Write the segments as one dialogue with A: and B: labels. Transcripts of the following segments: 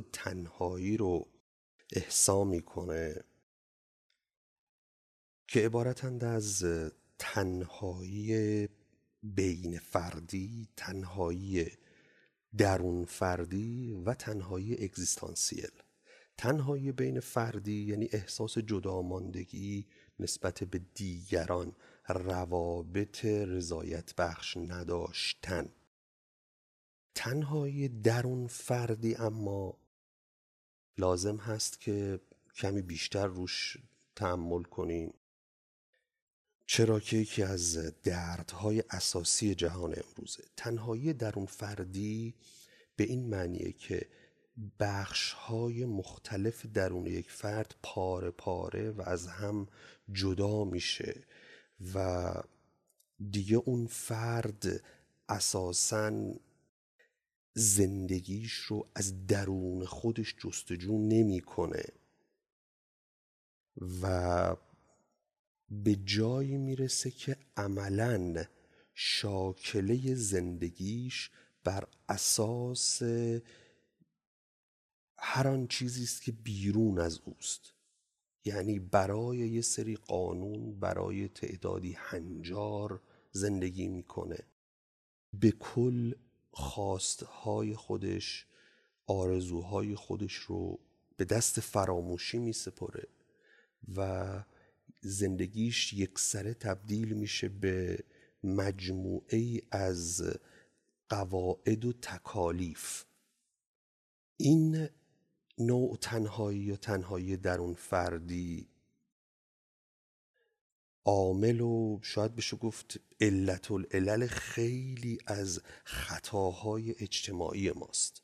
A: تنهایی رو احسا می‌کنه که عبارتند از تنهایی بین فردی تنهایی درون فردی و تنهایی اگزیستانسیل. تنهایی بین فردی یعنی احساس جداماندگی نسبت به دیگران روابط رضایت بخش نداشتن. تنهایی درون فردی اما لازم هست که کمی بیشتر روش تحمل کنیم چرا که یکی از دردهای اساسی جهان امروزه. تنهایی درون فردی به این معنیه که بخش های مختلف درون یک فرد پاره پاره و از هم جدا میشه و دیگه اون فرد اساسا زندگیش رو از درون خودش جستجو نمی‌کنه. و به جایی می‌رسه که عملا شاکله زندگیش بر اساس هر آن چیزی است که بیرون از اوست. یعنی برای یه سری قانون برای تعدادی هنجار زندگی می‌کنه. به کل خواستهای خودش آرزوهای خودش رو به دست فراموشی میسپره و زندگیش یک سره تبدیل میشه به مجموعه ای از قواعد و تکالیف. این نوع تنهایی یا تنهایی درون فردی عامل و شاید بشه گفت علت العلل خیلی از خطاهای اجتماعی ماست.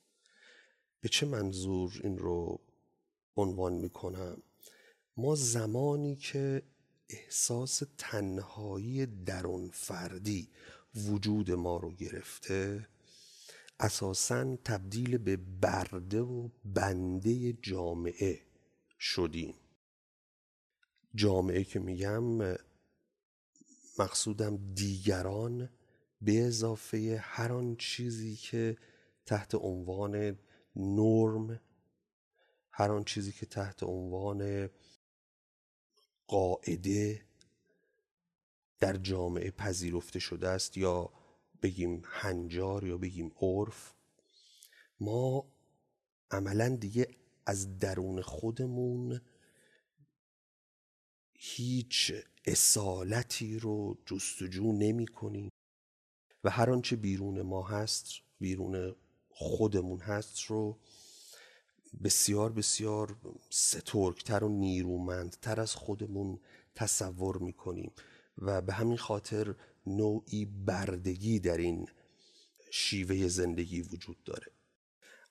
A: به چه منظور این رو عنوان می‌کنم؟ ما زمانی که احساس تنهایی درون فردی وجود ما رو گرفته اساسا تبدیل به برده و بنده جامعه شدیم. جامعه که میگم مقصودم دیگران به اضافه هر آن چیزی که تحت عنوان نرم هر آن چیزی که تحت عنوان قاعده در جامعه پذیرفته شده است یا بگیم هنجار یا بگیم عرف ما عملا دیگه از درون خودمون هیچ اصالتی رو جستجو نمی کنیم. و هر آنچه بیرون ما هست بیرون خودمون هست رو بسیار بسیار سترکتر و نیرومندتر از خودمون تصور می‌کنیم و به همین خاطر نوعی بردگی در این شیوه زندگی وجود داره.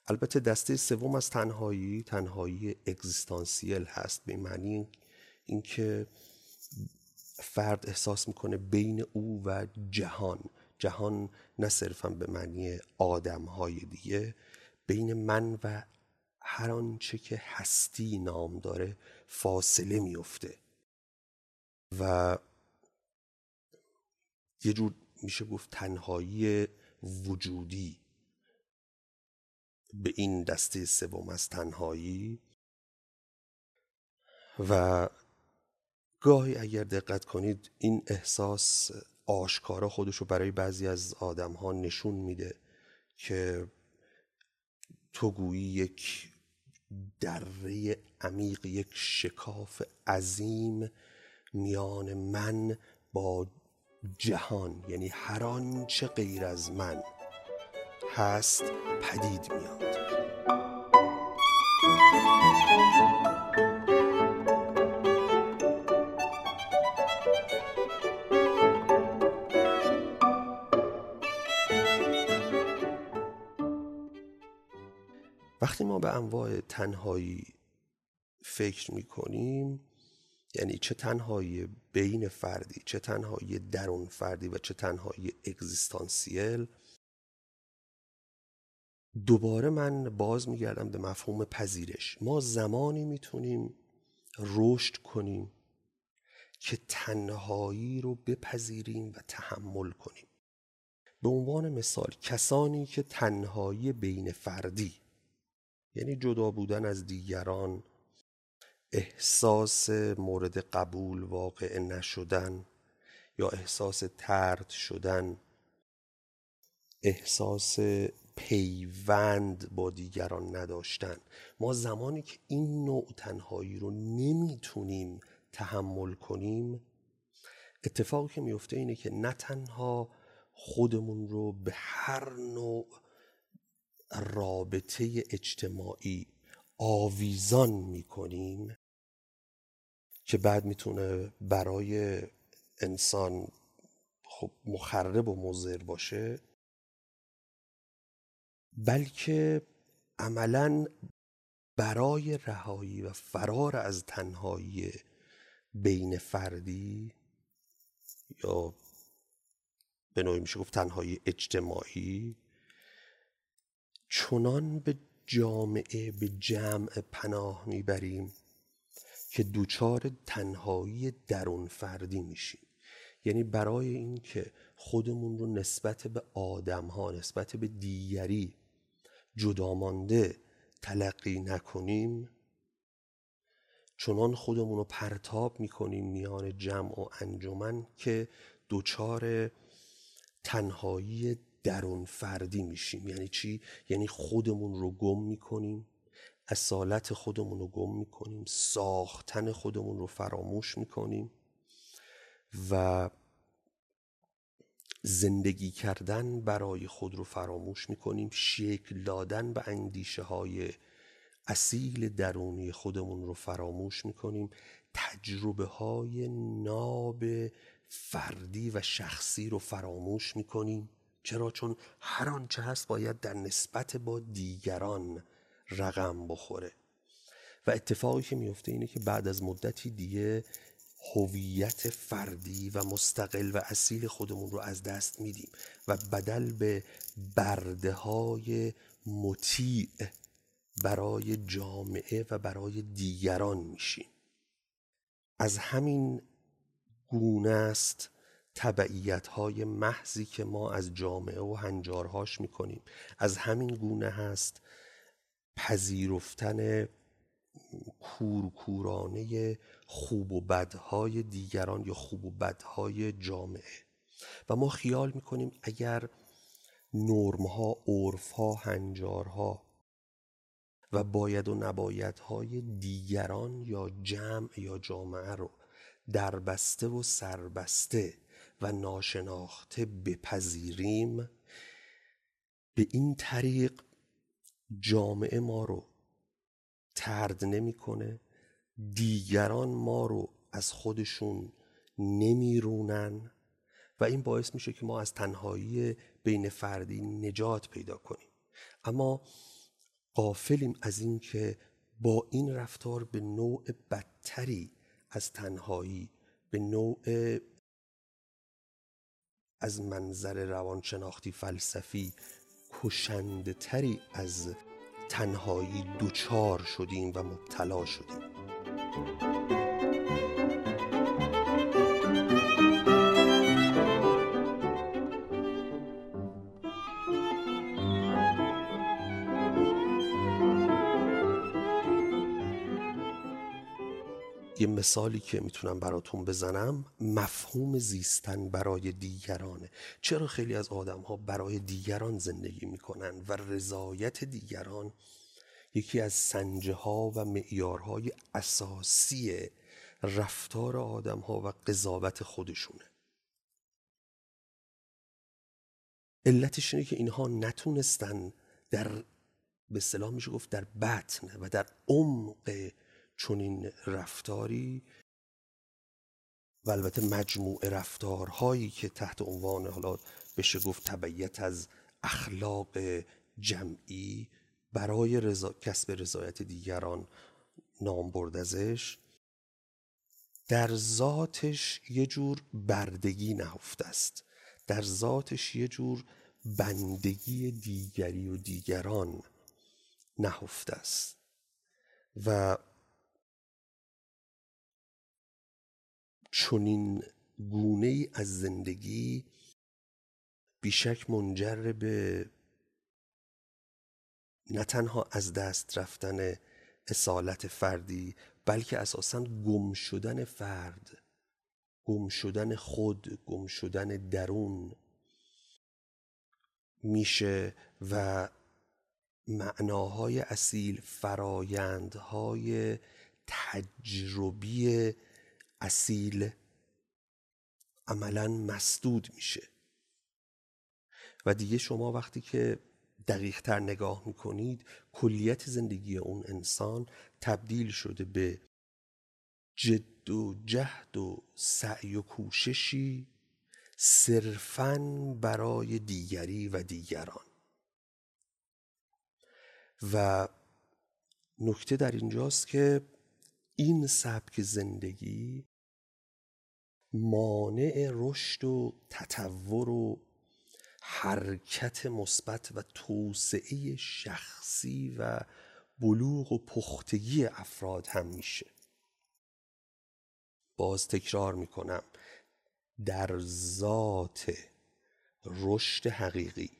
A: البته دسته سوم از تنهایی تنهایی اگزیستانسیل هست به معنی اینکه فرد احساس می‌کنه بین او و جهان. جهان نه صرفا به معنی آدم های دیگه بین من و هر آنچه که هستی نام داره فاصله میفته و یه جور میشه گفت تنهایی وجودی. به این دسته سوم از تنهایی. و گاهی اگر دقت کنید این احساس آشکارا خودش رو برای بعضی از آدم ها نشون میده که تو گویی یک دره عمیق یک شکاف عظیم میان من با جهان. یعنی هر آنچه غیر از من هست پدید میاد. وقتی ما به انواع تنهایی فکر می‌کنیم یعنی چه تنهایی بین فردی چه تنهایی درون فردی و چه تنهایی اگزیستانسیل دوباره من باز میگردم به مفهوم پذیرش. ما زمانی می‌تونیم رشد کنیم که تنهایی رو بپذیریم و تحمل کنیم. به عنوان مثال کسانی که تنهایی بین فردی یعنی جدا بودن از دیگران احساس مورد قبول واقع نشدن یا احساس ترد شدن احساس پیوند با دیگران نداشتن. ما زمانی که این نوع تنهایی رو نمی‌تونیم تحمل کنیم اتفاقی که میفته اینه که نه تنها خودمون رو به هر نوع رابطه اجتماعی آویزان می‌کنیم که بعد می‌تونه برای انسان خب مخرب و مضر باشه. بلکه عملا برای رهایی و فرار از تنهایی بین فردی یا به نوعی میشه گفت تنهایی اجتماعی چنان به جامعه به جمع پناه می‌بریم که دوچار تنهایی درون فردی میشیم. یعنی برای اینکه خودمون رو نسبت به آدم ها نسبت به دیگری جدا مانده تلقی نکنیم چنان خودمون رو پرتاب می‌کنیم میان جمع و انجمن که دوچار تنهایی درون فردی میشیم یعنی چی؟ یعنی خودمون رو گم می‌کنیم اصالت خودمون رو گم می‌کنیم ساختن خودمون رو فراموش می‌کنیم و زندگی کردن برای خود رو فراموش می‌کنیم شکل دادن به اندیشه های اصیل درونی خودمون رو فراموش می‌کنیم تجربه های ناب فردی و شخصی رو فراموش می‌کنیم چرا؟ چون هر آنچه هست باید در نسبت با دیگران رقم بخوره. و اتفاقی که میفته اینه که بعد از مدتی دیگه هویت فردی و مستقل و اصیل خودمون رو از دست میدیم و بدل به برده های مطیع برای جامعه و برای دیگران میشیم. از همین گونه است تبعیت های محضی که ما از جامعه و هنجارهاش می‌کنیم. از همین گونه هست پذیرفتن کورکورانه خوب و بدهای دیگران یا خوب و بدهای جامعه. و ما خیال می‌کنیم اگر نرمها، عرفها، هنجارها و باید و نبایدهای دیگران یا جمع یا جامعه رو دربسته و سربسته و ناشناخته بپذیریم به این طریق جامعه ما رو ترد نمی‌کنه دیگران ما رو از خودشون نمیرونن و این باعث میشه که ما از تنهایی بین فردی نجات پیدا کنیم. اما قافلیم از این که با این رفتار به نوع بدتری از تنهایی به نوع از منظر روانشناختی فلسفی کشنده تری از تنهایی دوچار شدیم و مبتلا شدیم. مثالی که می‌تونم براتون بزنم مفهوم زیستن برای دیگرانه. چرا خیلی از آدم ها برای دیگران زندگی می‌کنن و رضایت دیگران یکی از سنجه ها و معیارهای اساسی رفتار آدم ها و قضاوت خودشونه؟ علتش اینه که اینها نتونستن در به صلاح میشه گفت در بطن و در عمق چنین رفتاری و البته مجموع رفتارهایی که تحت عنوان حالا بشه گفت تبعیت از اخلاق جمعی برای رضا... کسب رضایت دیگران نام برد ازش در ذاتش یه جور بردگی نهفته است. در ذاتش یه جور بندگی دیگری و دیگران نهفته است. و چنین گونه ای از زندگی بیشک منجر به نه تنها از دست رفتن اصالت فردی بلکه اساسا گم شدن فرد گم شدن خود گم شدن درون میشه و معناهای اصیل فرایندهای تجربی اصیل عملا مسدود میشه. و دیگه شما وقتی که دقیق تر نگاه می‌کنید کلیت زندگی اون انسان تبدیل شده به جد و جهد و سعی و کوششی صرفا برای دیگری و دیگران. و نکته در اینجاست که این سبک زندگی مانع رشد و تطور و حرکت مثبت و توسعه شخصی و بلوغ و پختگی افراد هم میشه. باز تکرار می‌کنم. در ذات رشد حقیقی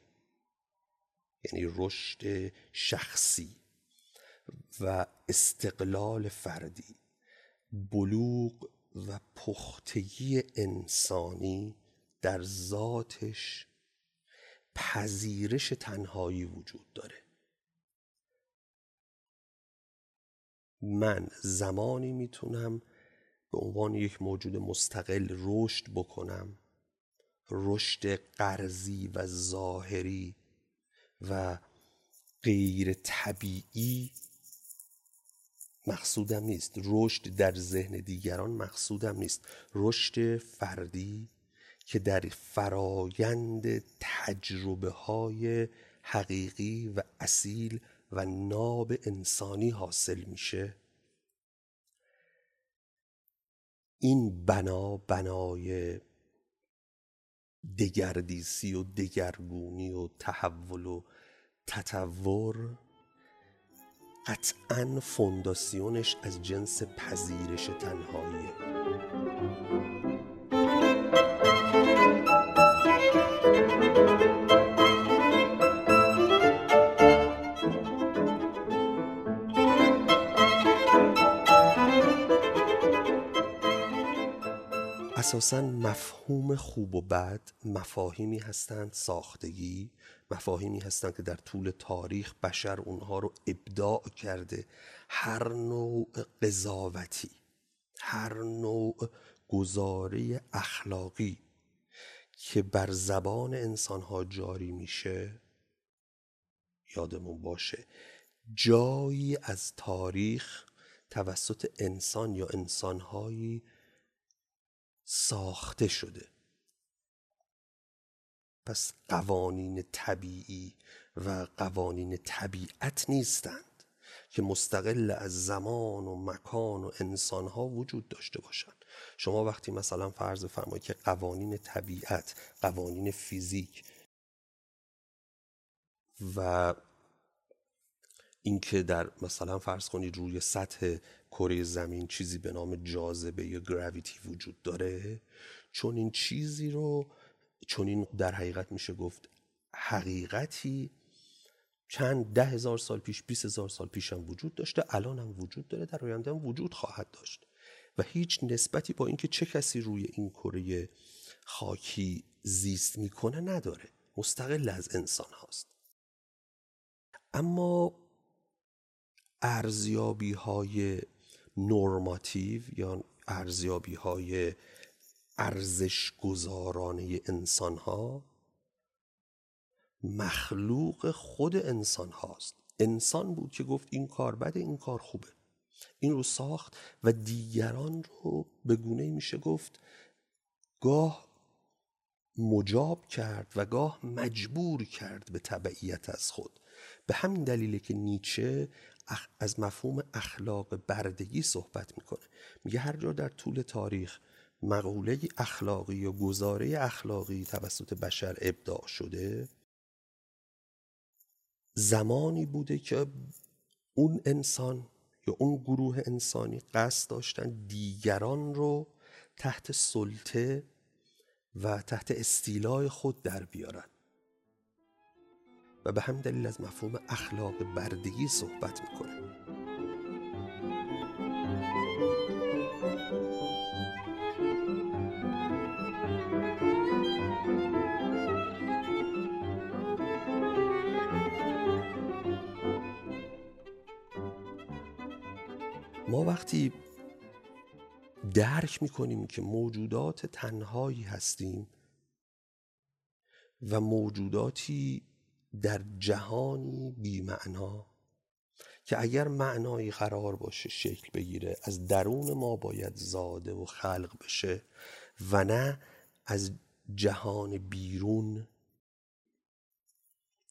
A: یعنی رشد شخصی و استقلال فردی بلوغ و پختگی انسانی در ذاتش پذیرش تنهایی وجود داره. من زمانی می‌تونم به عنوان یک موجود مستقل رشد بکنم رشد قرضی و ظاهری و غیر طبیعی مقصودم نیست. رشد در ذهن دیگران مقصودم نیست. رشد فردی که در فرایند تجربه های حقیقی و اصیل و ناب انسانی حاصل میشه. این بنا بنای دگردیسی و دگرگونی و تحول و تطور قطعا فونداسیونش از جنس پذیرش تنهاییه. اساسا مفهوم خوب و بد مفاهیمی هستند ساختگی مفاهیمی هستند که در طول تاریخ بشر اونها رو ابداع کرده. هر نوع قضاوتی هر نوع گزاره اخلاقی که بر زبان انسانها جاری میشه یادمون باشه جایی از تاریخ توسط انسان یا انسانهایی ساخته شده. پس قوانین طبیعی و قوانین طبیعت نیستند که مستقل از زمان و مکان و انسانها وجود داشته باشند. شما وقتی مثلا فرض فرمایید که قوانین طبیعت قوانین فیزیک و اینکه در مثلا فرض کنید روی سطح کره زمین چیزی به نام جاذبه یا گراویتی وجود داره؟ چون این چیزی رو چون این در حقیقت میشه گفت حقیقتی چند ده هزار سال پیش بیس هزار سال پیش هم وجود داشته الان هم وجود داره در آینده هم وجود خواهد داشت. و هیچ نسبتی با اینکه چه کسی روی این کره خاکی زیست می‌کنه نداره. مستقل از انسان هاست. اما ارزیابی های نورماتیو یا ارزیابی های ارزش گذارانه انسان ها مخلوق خود انسان هاست انسان بود که گفت این کار بده این کار خوبه. این رو ساخت و دیگران رو به گونه میشه گفت گاه مجاب کرد و گاه مجبور کرد به تبعیت از خود. به همین دلیله که نیچه از مفهوم اخلاق بردگی صحبت می‌کنه. میگه هر جا در طول تاریخ مقوله اخلاقی و گزاره اخلاقی توسط بشر ابداع شده زمانی بوده که اون انسان یا اون گروه انسانی قصد داشتن دیگران رو تحت سلطه و تحت استیلای خود در بیارن. به هم دلیل از مفهوم اخلاق بردگی صحبت می‌کنه. ما وقتی درک می‌کنیم که موجودات تنهایی هستیم و موجوداتی در جهانی بیمعنا که اگر معنایی قرار باشه شکل بگیره از درون ما باید زاده و خلق بشه و نه از جهان بیرون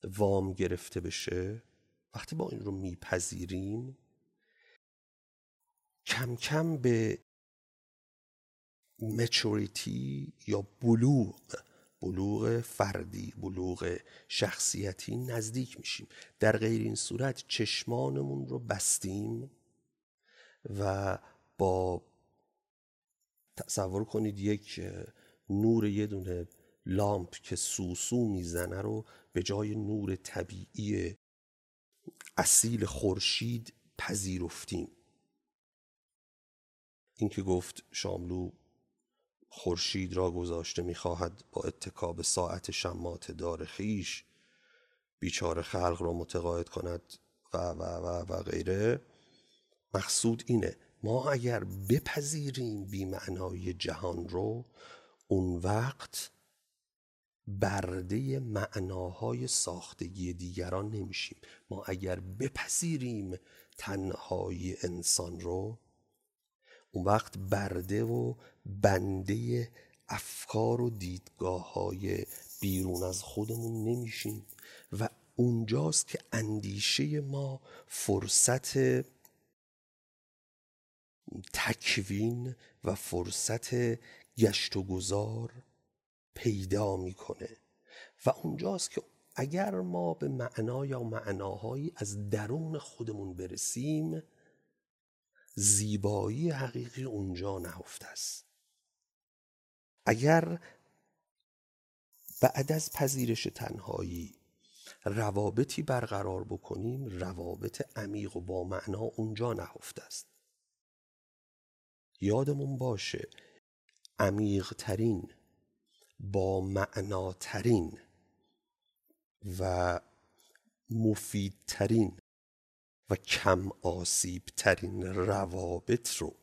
A: وام گرفته بشه. وقتی با این رو میپذیریم کم کم به مچوریتی یا بلوغ بلوغ فردی بلوغ شخصیتی نزدیک میشیم. در غیر این صورت چشمانمون رو بستیم و با تصور کنید یک نور یه دونه لامپ که سوسو می‌زنه رو به جای نور طبیعی اصیل خورشید پذیرفتیم. این که گفت شاملو خورشید را گذاشته می‌خواهد با اتکاب ساعت شمات دار خیش بیچاره خلق را متقاعد کند و و و و غیره. مقصود اینه ما اگر بپذیریم بیمعنای جهان رو اون وقت برده معناهای ساختگی دیگران نمیشیم. ما اگر بپذیریم تنهایی انسان رو اون وقت برده و بنده افکار و دیدگاه های بیرون از خودمون نمیشیم و اونجاست که اندیشه ما فرصت تکوین و فرصت گشت و گذار پیدا می‌کنه. و اونجاست که اگر ما به معنا یا معناهایی از درون خودمون برسیم زیبایی حقیقی اونجا نهفته است. اگر بعد از پذیرش تنهایی روابطی برقرار بکنیم روابط عمیق و با معنا اونجا نهفته است. یادمون باشه عمیق ترین با معناترین و مفیدترین و کم آسیب ترین روابط رو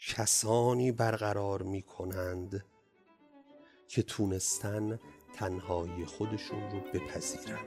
A: کسانی برقرار می کنند که تونستن تنهایی خودشون رو بپذیرن.